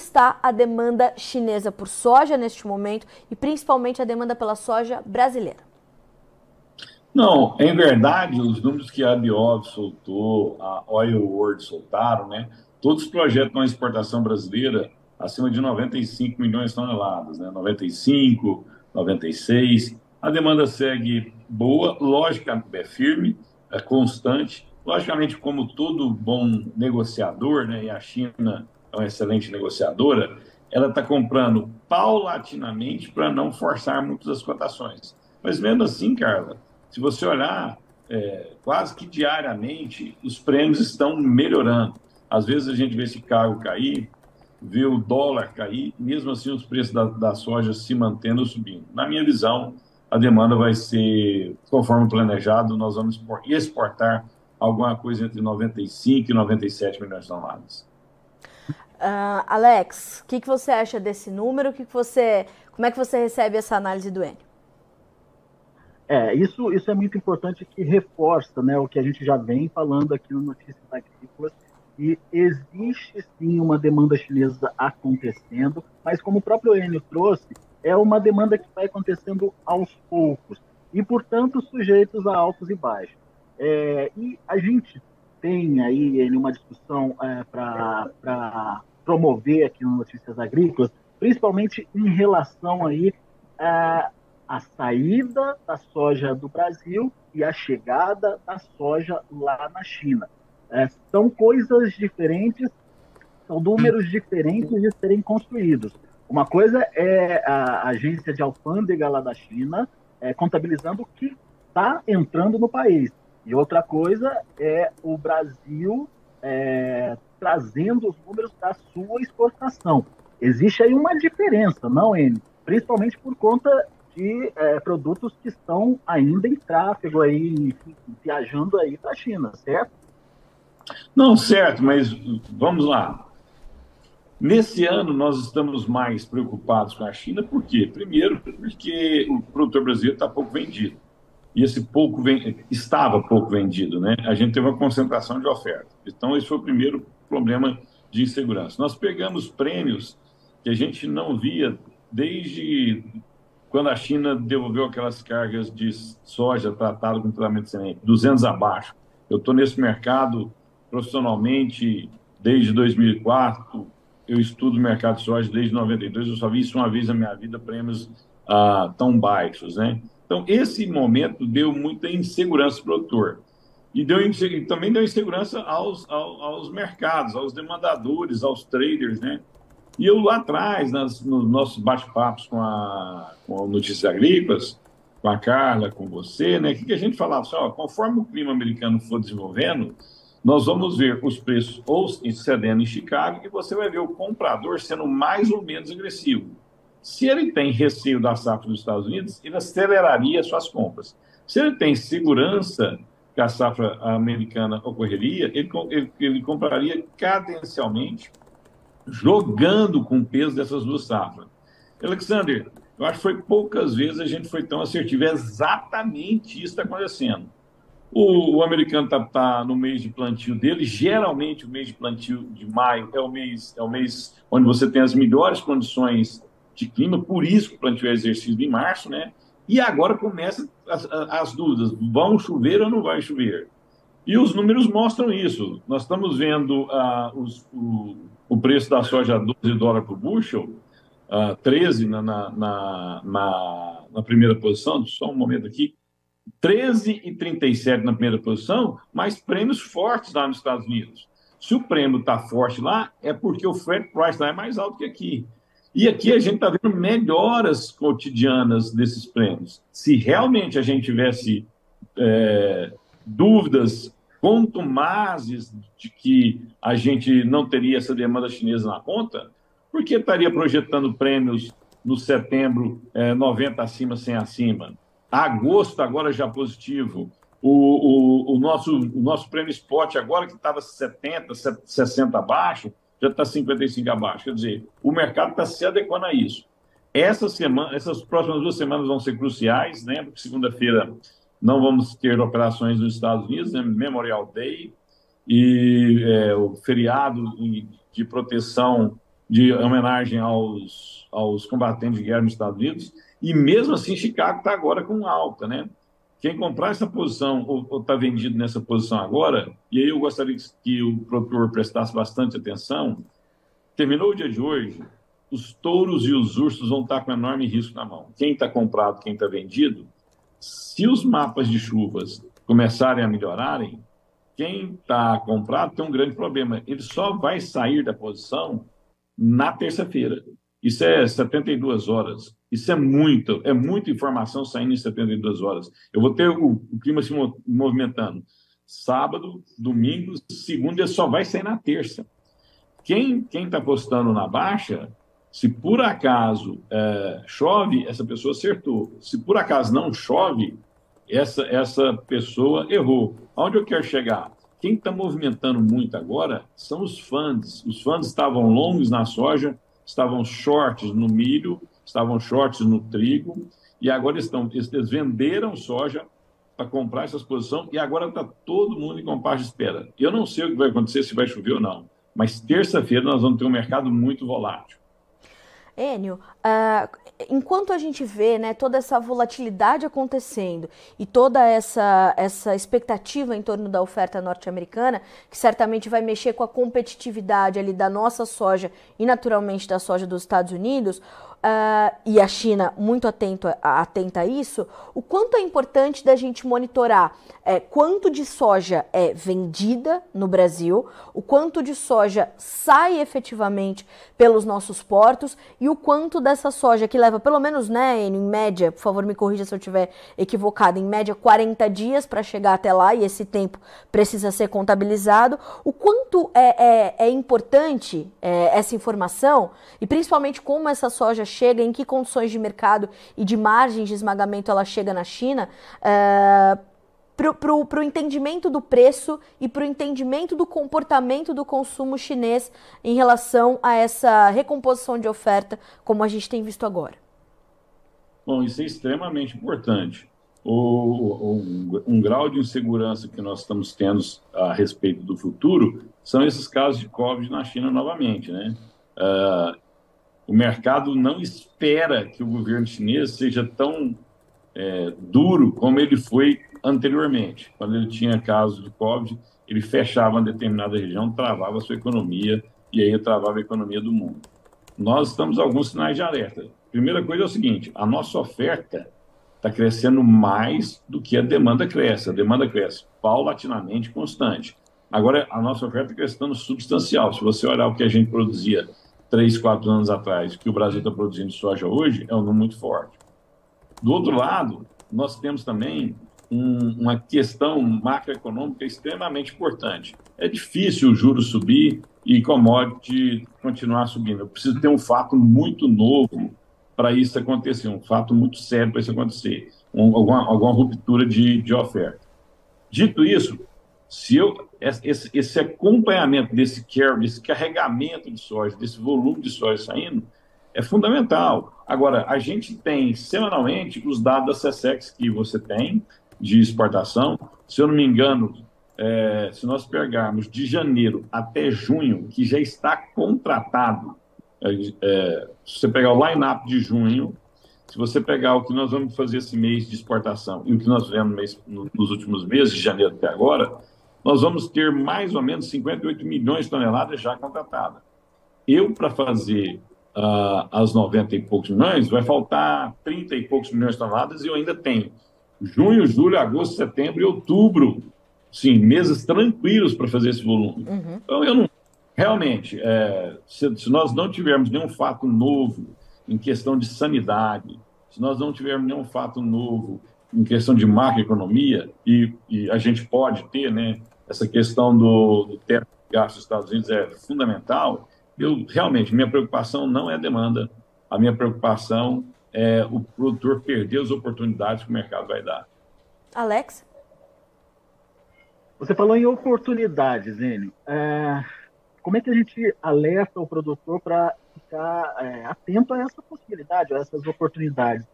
está a demanda chinesa por soja neste momento e principalmente a demanda pela soja brasileira? Não, em verdade, os números que a Biov soltou, a Oil World soltaram, né? Todos projetam a exportação brasileira acima de 95 milhões de toneladas, né? 95, 96. A demanda segue boa, lógica é firme, é constante. Logicamente, como todo bom negociador, né? E a China é uma excelente negociadora, ela está comprando paulatinamente para não forçar muito as cotações. Mas mesmo assim, Carla, se você olhar, é, quase que diariamente, os prêmios estão melhorando. Às vezes a gente vê esse cargo cair, vê o dólar cair, mesmo assim os preços da, da soja se mantendo subindo. Na minha visão, a demanda vai ser, conforme planejado, nós vamos exportar alguma coisa entre 95 e 97 milhões de toneladas. Uh, Alex, o que, que você acha desse número? Que que você, como é que você recebe essa análise do Enio? É, isso, isso é muito importante que reforça né, o que a gente já vem falando aqui no Notícias Agrícolas, e existe sim uma demanda chinesa acontecendo, mas como o próprio Enio trouxe, é uma demanda que vai acontecendo aos poucos, e portanto sujeitos a altos e baixos. É, e a gente tem aí Enio, uma discussão é, para promover aqui no Notícias Agrícolas, principalmente em relação aí a a saída da soja do Brasil e a chegada da soja lá na China. É, são coisas diferentes, são números diferentes de serem construídos. Uma coisa é a agência de alfândega lá da China é, contabilizando o que está entrando no país. E outra coisa é o Brasil é, trazendo os números da sua exportação. Existe aí uma diferença, não, N? Principalmente por conta de é, produtos que estão ainda em tráfego aí, viajando aí para a China, certo? Não, certo, mas vamos lá. Nesse ano, nós estamos mais preocupados com a China, por quê? Primeiro, porque o produtor brasileiro está pouco vendido. E esse pouco estava pouco vendido, né? A gente teve uma concentração de oferta. Então, esse foi o primeiro problema de insegurança. Nós pegamos prêmios que a gente não via desde quando a China devolveu aquelas cargas de soja tratada com tratamento semente, 200 abaixo. Eu estou nesse mercado profissionalmente desde 2004, eu estudo o mercado de soja desde 92, eu só vi isso uma vez na minha vida, prêmios ah, tão baixos, né? Então, esse momento deu muita insegurança ao produtor. E deu, também deu insegurança aos, aos, aos mercados, aos demandadores, aos traders, né? E eu lá atrás, nas, nos nossos bate-papos com a, com a Notícias Agrícolas, com a Carla, com você, né? O que, que a gente falava? Assim, ó, conforme o clima americano for desenvolvendo, nós vamos ver os preços ou cedendo em Chicago e você vai ver o comprador sendo mais ou menos agressivo. Se ele tem receio da safra dos Estados Unidos, ele aceleraria suas compras. Se ele tem segurança que a safra americana ocorreria, ele, ele, ele compraria cadencialmente jogando com o peso dessas duas safras. Alexander, eu acho que foi poucas vezes a gente foi tão assertivo. É exatamente isso está acontecendo. O, o americano está tá no mês de plantio dele. Geralmente, o mês de plantio de maio é o mês, é o mês onde você tem as melhores condições de clima, por isso que o plantio é exercido em março, né? E agora começam as, as dúvidas: vão chover ou não vai chover? E os números mostram isso. Nós estamos vendo uh, os, o, o preço da soja a 12 dólares por bushel, uh, 13 na, na, na, na, primeira posição, só um momento aqui, 13,37 na primeira posição, mas prêmios fortes lá nos Estados Unidos. Se o prêmio está forte lá, é porque o freight price lá é mais alto que aqui. E aqui a gente está vendo melhoras cotidianas desses prêmios. Se realmente a gente tivesse é, dúvidas contumazes de que a gente não teria essa demanda chinesa na conta, porque estaria projetando prêmios no setembro é, 90 acima, 100 acima. Agosto agora já positivo. O, o, o, nosso, o nosso prêmio spot agora que estava 70, 60 abaixo, já está 55 abaixo. Quer dizer, o mercado está se adequando a isso. Essa semana, essas próximas duas semanas vão ser cruciais, né? Porque segunda-feira não vamos ter operações nos Estados Unidos, né? Memorial Day, e é, o feriado de proteção de homenagem aos, aos combatentes de guerra nos Estados Unidos, e mesmo assim Chicago está agora com alta, né? Quem comprar essa posição ou está vendido nessa posição agora, e aí eu gostaria que o produtor prestasse bastante atenção, terminou o dia de hoje, os touros e os ursos vão estar com enorme risco na mão. Quem está comprado, quem está vendido, se os mapas de chuvas começarem a melhorarem, quem está comprado tem um grande problema. Ele só vai sair da posição na terça-feira. Isso é 72 horas. Isso é muito, é muita informação saindo em 72 horas. Eu vou ter o, o clima se movimentando. Sábado, domingo, segunda, só vai sair na terça. Quem está apostando na baixa, se por acaso é, chove, essa pessoa acertou. Se por acaso não chove, essa, essa pessoa errou. Aonde eu quero chegar? Quem está movimentando muito agora são os funds. Os funds estavam longos na soja, estavam shorts no milho, estavam shorts no trigo, e agora estão, eles venderam soja para comprar essa exposição e agora está todo mundo em compasso de espera. Eu não sei o que vai acontecer, se vai chover ou não, mas terça-feira nós vamos ter um mercado muito volátil. Enio, uh, enquanto a gente vê né, toda essa volatilidade acontecendo e toda essa, essa expectativa em torno da oferta norte-americana, que certamente vai mexer com a competitividade ali da nossa soja e naturalmente da soja dos Estados Unidos, uh, e a China muito atento, atenta a isso, o quanto é importante da gente monitorar é, quanto de soja é vendida no Brasil, o quanto de soja sai efetivamente pelos nossos portos e o quanto dessa soja que leva pelo menos, né, em média, por favor me corrija se eu estiver equivocado, em média 40 dias para chegar até lá e esse tempo precisa ser contabilizado, o quanto é, é, é importante é, essa informação e principalmente como essa soja chega, em que condições de mercado e de margens de esmagamento ela chega na China, uh, para o entendimento do preço e para o entendimento do comportamento do consumo chinês em relação a essa recomposição de oferta, como a gente tem visto agora? Bom, isso é extremamente importante. O, um, um, grau de insegurança que nós estamos tendo a respeito do futuro são esses casos de Covid na China novamente, né? Uh, o mercado não espera que o governo chinês seja tão é, duro como ele foi anteriormente. Quando ele tinha casos de Covid, ele fechava uma determinada região, travava a sua economia e aí travava a economia do mundo. Nós estamos alguns sinais de alerta. Primeira coisa é o seguinte: a nossa oferta está crescendo mais do que a demanda cresce. A demanda cresce paulatinamente, constante. Agora, a nossa oferta está crescendo substancial. Se você olhar o que a gente produzia três, quatro anos atrás, que o Brasil está produzindo soja hoje, é um número muito forte. Do outro lado, nós temos também um, uma questão macroeconômica extremamente importante. É difícil o juro subir e commodity continuar subindo. Eu preciso ter um fato muito novo para isso acontecer, um fato muito sério para isso acontecer, um, alguma, alguma ruptura de, de oferta. Dito isso, se eu esse, esse acompanhamento desse care, desse carregamento de soja, desse volume de soja saindo, é fundamental. Agora, a gente tem semanalmente os dados da SESEX que você tem de exportação. Se eu não me engano, é, se nós pegarmos de janeiro até junho, que já está contratado, é, é, se você pegar o line-up de junho, se você pegar o que nós vamos fazer esse mês de exportação e o que nós fizemos no mês, no, nos últimos meses, de janeiro até agora, nós vamos ter mais ou menos 58 milhões de toneladas já contratadas. Eu, para fazer uh, as 90 e poucos milhões, vai faltar 30 e poucos milhões de toneladas e eu ainda tenho junho, julho, agosto, setembro e outubro. Sim, meses tranquilos para fazer esse volume. Uhum. Então, eu não. Realmente, é, se, se nós não tivermos nenhum fato novo em questão de sanidade, se nós não tivermos nenhum fato novo em questão de macroeconomia, e, e a gente pode ter, né, essa questão do, do teto de gastos dos Estados Unidos é fundamental, eu realmente, minha preocupação não é a demanda, a minha preocupação é, o produtor perder as oportunidades que o mercado vai dar. Alex? Você falou em oportunidades, Enio. É, como é que a gente alerta o produtor para ficar é, atento a essa possibilidade, a essas oportunidades?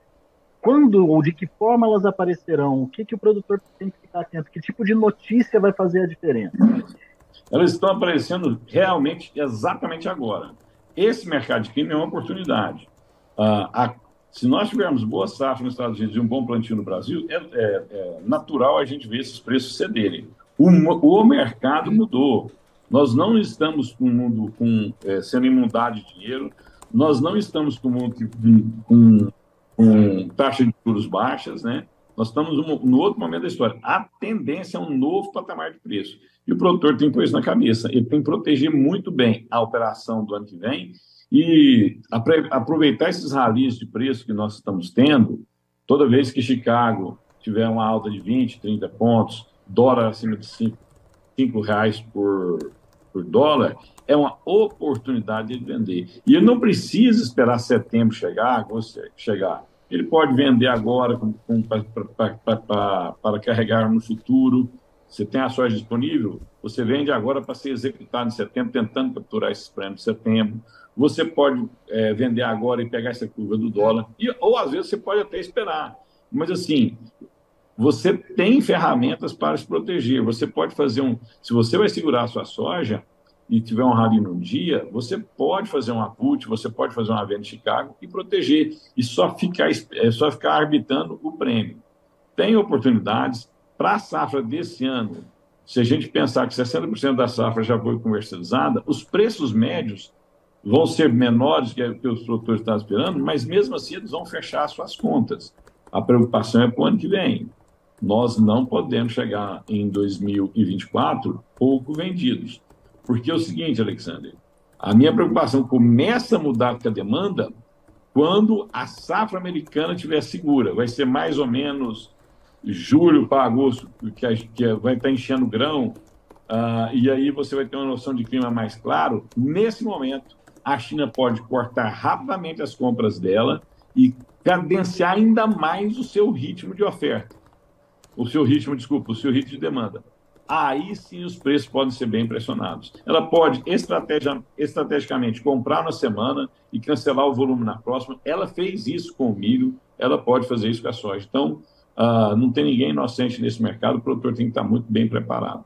Quando ou de que forma elas aparecerão? O que, que o produtor tem que ficar atento? Que tipo de notícia vai fazer a diferença? Elas estão aparecendo realmente exatamente agora. esse mercado de clima é uma oportunidade. Ah, a, se nós tivermos boa safra nos Estados Unidos e um bom plantio no Brasil, é, é, é natural a gente ver esses preços cederem. O, o, mercado mudou. Nós não estamos com o mundo com, é, sendo inundado de dinheiro, nós não estamos com, com, com, com taxa de juros baixas, né? Nós estamos no, outro momento da história. A tendência é um novo patamar de preço. E o produtor tem pôr isso na cabeça. Ele tem que proteger muito bem a operação do ano que vem e aproveitar esses ralis de preço que nós estamos tendo. Toda vez que Chicago tiver uma alta de 20, 30 pontos, dólar acima de 5, 5 reais por, por dólar, é uma oportunidade de vender. E ele não precisa esperar setembro chegar, chegar. Ele pode vender agora para carregar no futuro. Você tem a soja disponível, você vende agora para ser executado em setembro, tentando capturar esses prêmios de setembro. Você pode é, vender agora e pegar essa curva do dólar, e, ou às vezes você pode até esperar. Mas assim, você tem ferramentas para se proteger. Você pode fazer um. Se você vai segurar a sua soja, e tiver um rally no dia, você pode fazer uma put, você pode fazer uma venda em Chicago e proteger, e só ficar, é só ficar arbitrando o prêmio. Tem oportunidades para a safra desse ano. Se a gente pensar que 60% da safra já foi comercializada, os preços médios vão ser menores que, que os produtores estão esperando, mas mesmo assim eles vão fechar suas contas. A preocupação é para o ano que vem. Nós não podemos chegar em 2024 pouco vendidos porque é o seguinte, Alexander, a minha preocupação começa a mudar com a demanda quando a safra americana estiver segura. Vai ser mais ou menos julho para agosto, que, que vai estar enchendo grão, uh, e aí você vai ter uma noção de clima mais claro. Nesse momento, a China pode cortar rapidamente as compras dela e cadenciar ainda mais o seu ritmo de oferta. O seu ritmo, desculpa, o seu ritmo de demanda aí sim os preços podem ser bem pressionados. Ela pode estrategicamente comprar na semana e cancelar o volume na próxima. Ela fez isso com o milho, ela pode fazer isso com a soja. Então, uh, não tem ninguém inocente nesse mercado, o produtor tem que estar muito bem preparado.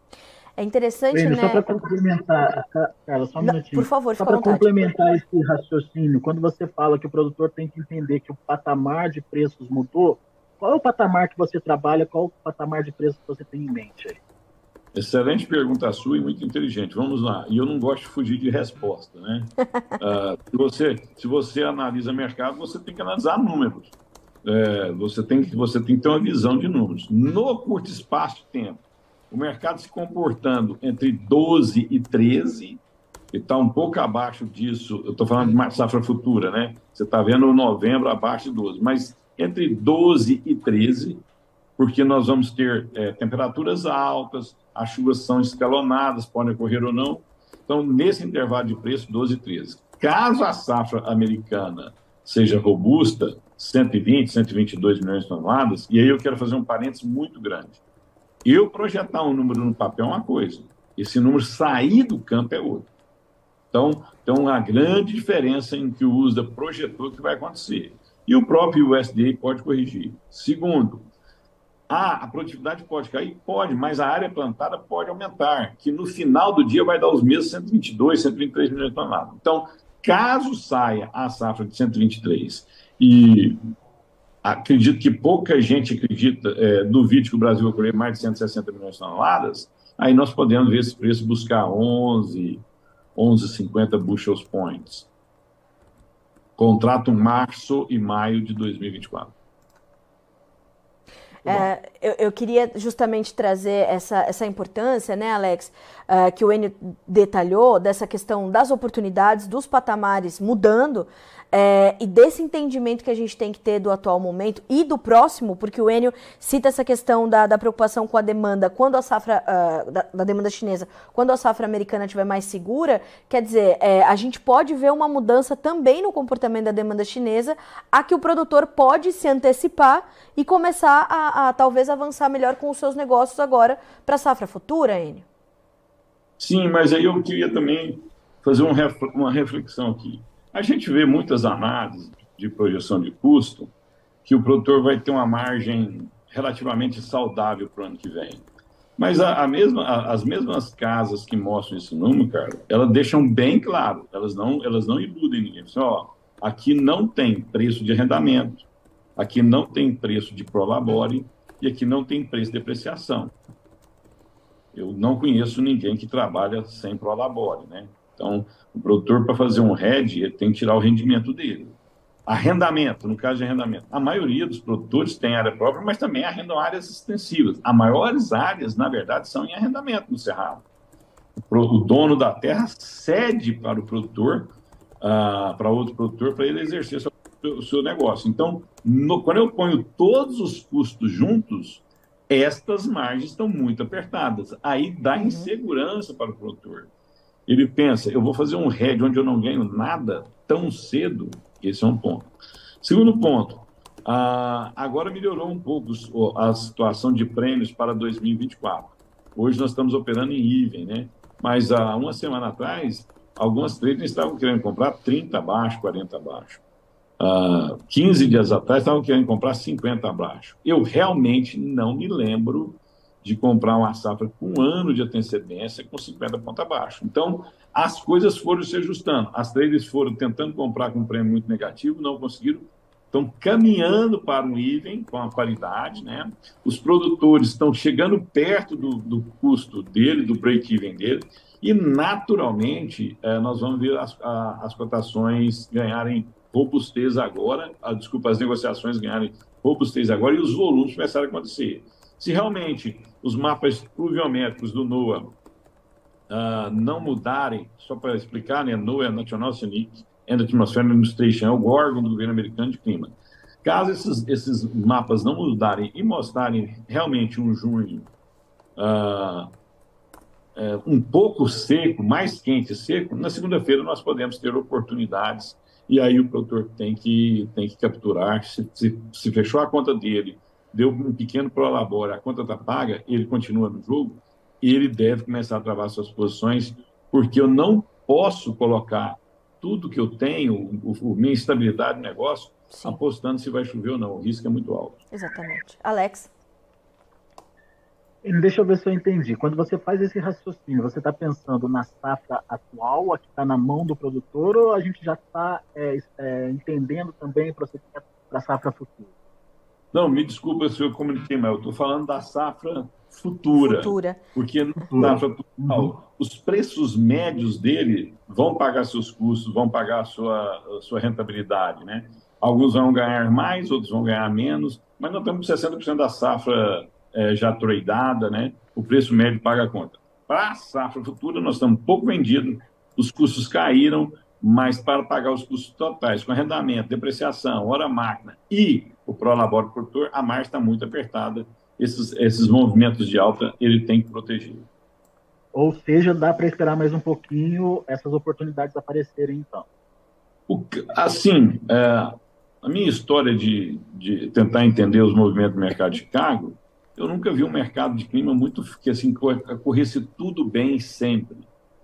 É interessante, Breno, né? Só para complementar, cara, só um não, minutinho. Por favor, Só para complementar esse raciocínio, quando você fala que o produtor tem que entender que o patamar de preços mudou, qual é o patamar que você trabalha, qual é o patamar de preços que você tem em mente aí? Excelente pergunta sua e muito inteligente. Vamos lá. E eu não gosto de fugir de resposta, né? uh, se, você, se você analisa mercado, você tem que analisar números. É, você, tem, você tem que ter uma visão de números. No curto espaço de tempo, o mercado se comportando entre 12 e 13, e está um pouco abaixo disso, eu estou falando de safra futura, né? Você está vendo novembro abaixo de 12, mas entre 12 e 13, porque nós vamos ter é, temperaturas altas, as chuvas são escalonadas, podem ocorrer ou não. Então, nesse intervalo de preço, 12 e 13. Caso a safra americana seja robusta, 120, 122 milhões de toneladas, e aí eu quero fazer um parênteses muito grande. Eu projetar um número no papel é uma coisa, esse número sair do campo é outra. Então, tem uma grande diferença em que o USDA projetou que vai acontecer. E o próprio USDA pode corrigir. Segundo, ah, a produtividade pode cair? Pode, mas a área plantada pode aumentar, que no final do dia vai dar os mesmos 122, 123 milhões de toneladas. Então, caso saia a safra de 123 e acredito que pouca gente acredita, é, duvide que o Brasil vai colher mais de 160 milhões de toneladas, aí nós podemos ver esse preço buscar 11, 11,50 bushels points. Contrato março e maio de 2024. É, eu, eu, queria justamente trazer essa, essa importância, né, Alex, uh, que o Enio detalhou, dessa questão das oportunidades, dos patamares mudando, é, e desse entendimento que a gente tem que ter do atual momento e do próximo, porque o Enio cita essa questão da, da preocupação com a demanda, quando a safra, uh, da, da, demanda chinesa, quando a safra americana estiver mais segura, quer dizer, é, a gente pode ver uma mudança também no comportamento da demanda chinesa, a que o produtor pode se antecipar e começar a, a talvez avançar melhor com os seus negócios agora para a safra futura, Enio. Sim, mas aí eu queria também fazer uma reflexão aqui. A gente vê muitas análises de projeção de custo que o produtor vai ter uma margem relativamente saudável para o ano que vem. Mas a, a mesma, a, as mesmas casas que mostram esse número, cara, elas deixam bem claro, elas não, elas não iludem ninguém. Assim, ó, aqui não tem preço de arrendamento, aqui não tem preço de prolabore e aqui não tem preço de depreciação. Eu não conheço ninguém que trabalha sem prolabore, né? Então, o produtor, para fazer um RED, ele tem que tirar o rendimento dele. Arrendamento, no caso de arrendamento, a maioria dos produtores tem área própria, mas também arrendam áreas extensivas. As maiores áreas, na verdade, são em arrendamento no Cerrado. O dono da terra cede para o produtor, uh, para outro produtor, para ele exercer o seu negócio. Então, no, quando eu ponho todos os custos juntos, estas margens estão muito apertadas. Aí dá uhum. insegurança para o produtor. Ele pensa, eu vou fazer um RED onde eu não ganho nada tão cedo, esse é um ponto. Segundo ponto, ah, agora melhorou um pouco a situação de prêmios para 2024. Hoje nós estamos operando em IVEN, né? Mas há uma semana atrás, algumas traders estavam querendo comprar 30 abaixo, 40 abaixo. Uh, 15 dias atrás estavam querendo comprar 50 abaixo. Eu realmente não me lembro de comprar uma safra com um ano de antecedência com 50 pontos abaixo. Então, as coisas foram se ajustando. As traders foram tentando comprar com um prêmio muito negativo, não conseguiram. Estão caminhando para um even com a paridade, né? Os produtores estão chegando perto do, do custo dele, do break-even dele, e naturalmente eh, nós vamos ver as, as cotações ganharem robustez agora, a, desculpa, as negociações ganharem robustez agora e os volumes começarem a acontecer. Se realmente os mapas pluviométricos do NOAA uh, não mudarem, só para explicar, né, NOAA é National Oceanic and Atmospheric Administration, é o órgão do governo americano de clima. Caso esses, esses mapas não mudarem e mostrarem realmente um junho uh, um pouco seco, mais quente e seco, na segunda-feira nós podemos ter oportunidades e aí o produtor tem que, tem que capturar. Se, se, se fechou a conta dele deu um pequeno prolabore, a conta está paga, ele continua no jogo, ele deve começar a travar suas posições, porque eu não posso colocar tudo que eu tenho, o, o minha estabilidade no negócio, Sim. apostando se vai chover ou não. O risco é muito alto. Exatamente. Alex? Deixa eu ver se eu entendi. Quando você faz esse raciocínio, você está pensando na safra atual, a que está na mão do produtor, ou a gente já está é, é, entendendo também para a safra futura? Não, me desculpa se eu comuniquei mal, eu estou falando da safra futura. Futura. Porque na safra uhum. os preços médios dele vão pagar seus custos, vão pagar a sua, a sua rentabilidade, né? Alguns vão ganhar mais, outros vão ganhar menos, mas nós temos 60% da safra é, já tradeada, né? O preço médio paga a conta. Para a safra futura, nós estamos pouco vendidos, os custos caíram, mas para pagar os custos totais, com arrendamento, depreciação, hora máquina e o Prolabore produtor, a margem está muito apertada. Esses, esses movimentos de alta ele tem que proteger. Ou seja, dá para esperar mais um pouquinho essas oportunidades aparecerem, então. O, assim, é, a minha história de, de tentar entender os movimentos do mercado de Chicago, eu nunca vi um mercado de clima muito que assim corresse tudo bem sempre,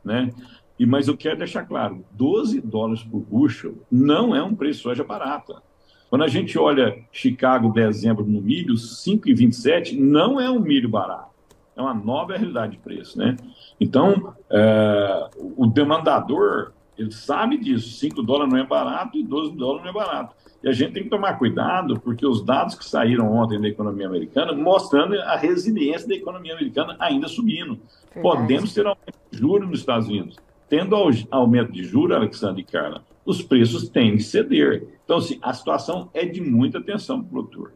né? E mas eu quero deixar claro, 12 dólares por bushel não é um preço de soja barata. Quando a gente olha Chicago, dezembro, no milho, 5,27 não é um milho barato. É uma nova realidade de preço, né? Então, é, o demandador, ele sabe disso. 5 dólares não é barato e 12 dólares não é barato. E a gente tem que tomar cuidado, porque os dados que saíram ontem da economia americana mostrando a resiliência da economia americana ainda subindo. Verdade. Podemos ter aumento de juros nos Estados Unidos. Tendo aumento de juros, Alexandre e Carla, os preços têm de ceder. Então, assim, a situação é de muita atenção para o produtor.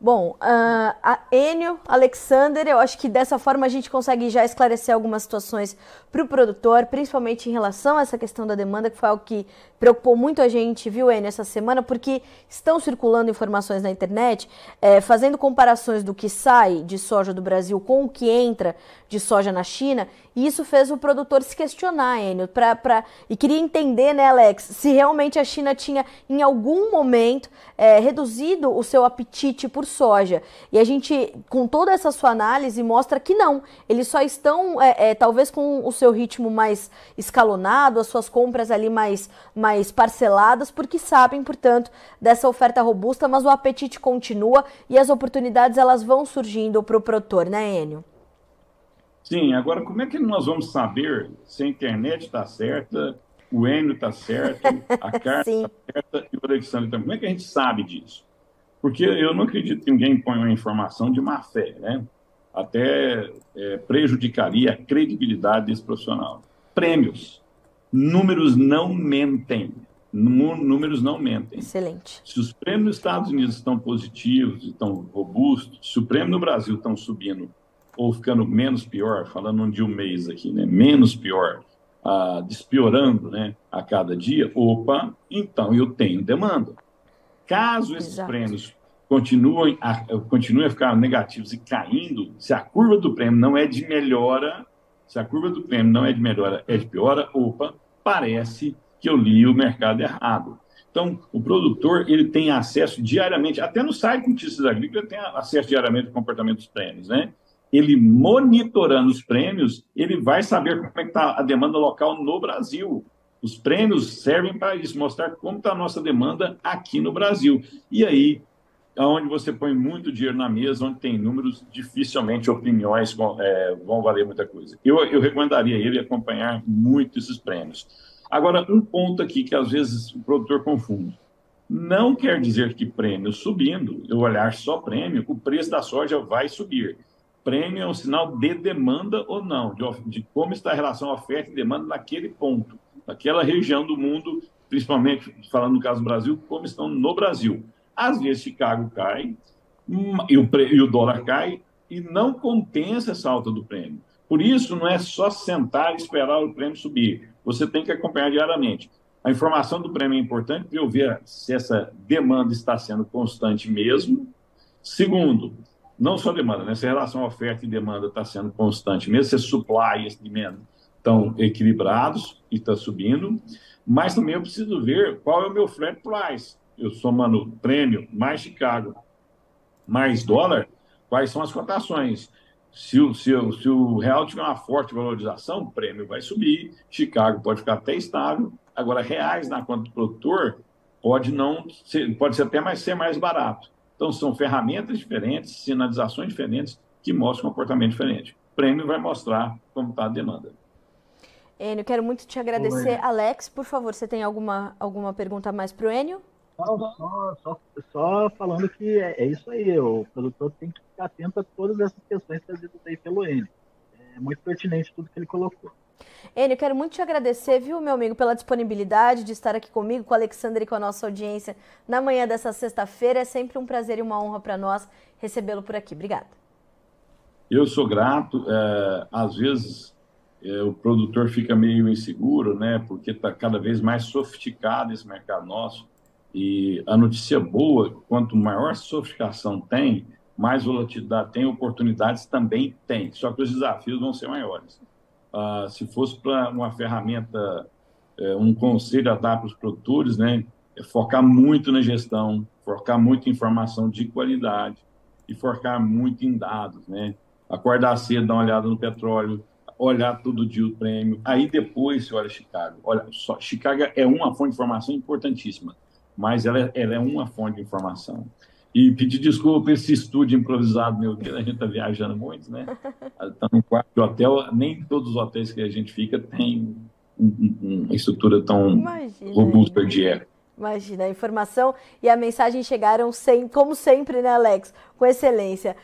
Bom, uh, a Enio, Alexander, eu acho que dessa forma a gente consegue já esclarecer algumas situações para o produtor, principalmente em relação a essa questão da demanda, que foi algo que preocupou muito a gente, viu, Enio, essa semana, porque estão circulando informações na internet, é, fazendo comparações do que sai de soja do Brasil com o que entra de soja na China, e isso fez o produtor se questionar, Enio, pra, pra, e queria entender, né, Alex, se realmente a China tinha, em algum momento, é, reduzido o seu apetite por soja. E a gente, com toda essa sua análise, mostra que não. Eles só estão, é, é, talvez com o seu ritmo mais escalonado, as suas compras ali mais, mais parceladas, porque sabem, portanto, dessa oferta robusta, mas o apetite continua e as oportunidades elas vão surgindo para o produtor, né, Enio? Sim, agora como é que nós vamos saber se a internet está certa, o Enio está certo, a carta está certa e o Alexandre também? Como é que a gente sabe disso? Porque eu não acredito que ninguém ponha uma informação de má fé, né? Até é, prejudicaria a credibilidade desse profissional. Prêmios. Números não mentem. Números não mentem. Excelente. Se os prêmios nos Estados Unidos estão positivos, estão robustos, se o prêmio no Brasil estão subindo ou ficando menos pior, falando de um mês aqui, né? Menos pior, ah, despiorando, né? A cada dia, opa, então eu tenho demanda. Caso esses Exato. prêmios continuem a, continuem a ficar negativos e caindo, se a curva do prêmio não é de melhora, se a curva do prêmio não é de melhora, é de piora, opa, parece que eu li o mercado errado. Então, o produtor ele tem acesso diariamente, até no site Notícias Agrícolas tem acesso diariamente ao comportamento dos prêmios, né? Ele monitorando os prêmios, ele vai saber como é que está a demanda local no Brasil. Os prêmios servem para isso, mostrar como está a nossa demanda aqui no Brasil. E aí, onde você põe muito dinheiro na mesa, onde tem números, dificilmente opiniões vão, é, vão valer muita coisa. Eu, eu recomendaria ele acompanhar muito esses prêmios. Agora, um ponto aqui que às vezes o produtor confunde. Não quer dizer que prêmio subindo, eu olhar só prêmio, o preço da soja vai subir prêmio é um sinal de demanda ou não, de, de como está a relação oferta e demanda naquele ponto, naquela região do mundo, principalmente falando no caso do Brasil, como estão no Brasil. Às vezes Chicago cai hum, e o, e o dólar cai e não compensa essa alta do prêmio. Por isso, não é só sentar e esperar o prêmio subir. Você tem que acompanhar diariamente. A informação do prêmio é importante para eu ver se essa demanda está sendo constante mesmo. Segundo, não só demanda, né? Se a relação oferta e demanda está sendo constante, mesmo se supply e demand estão equilibrados e está subindo, mas também eu preciso ver qual é o meu flat price. Eu somando prêmio mais Chicago mais dólar, quais são as cotações? Se o, se, o, se o real tiver uma forte valorização, o prêmio vai subir, Chicago pode ficar até estável. Agora, reais na conta do produtor pode não ser, pode ser até mais ser mais barato. Então, são ferramentas diferentes, sinalizações diferentes que mostram comportamento diferente. O prêmio vai mostrar como está a demanda. Enio, quero muito te agradecer. Oi. Alex, por favor, você tem alguma, alguma pergunta mais para o Enio? só, só, só, falando que é, é, isso aí, o produtor tem que ficar atento a todas essas questões trazidas aí pelo Enio. É muito pertinente tudo que ele colocou. Enio, quero muito te agradecer, viu, meu amigo, pela disponibilidade de estar aqui comigo, com o Alexandre e com a nossa audiência na manhã dessa sexta-feira. É sempre um prazer e uma honra para nós recebê-lo por aqui. Obrigada. Eu sou grato. É, às vezes é, o produtor fica meio inseguro, né? Porque está cada vez mais sofisticado esse mercado nosso. E a notícia boa, quanto maior sofisticação tem, mais volatilidade tem, oportunidades também tem. Só que os desafios vão ser maiores. Ah, se fosse para uma ferramenta, é, um conselho a dar para os produtores, né, é focar muito na gestão, focar muito em informação de qualidade e focar muito em dados, né? Acordar cedo, dar uma olhada no petróleo, olhar todo dia o prêmio, aí depois você olha Chicago. Olha, só, Chicago é uma fonte de informação importantíssima, mas ela, é, ela é uma fonte de informação. E pedir desculpa esse estúdio improvisado meu, que a gente está viajando muito, né? Está num quarto de hotel, nem todos os hotéis que a gente fica tem uma estrutura tão Imagina, robusta de eco. Imagina, a informação e a mensagem chegaram sem, como sempre, né, Alex? Com excelência.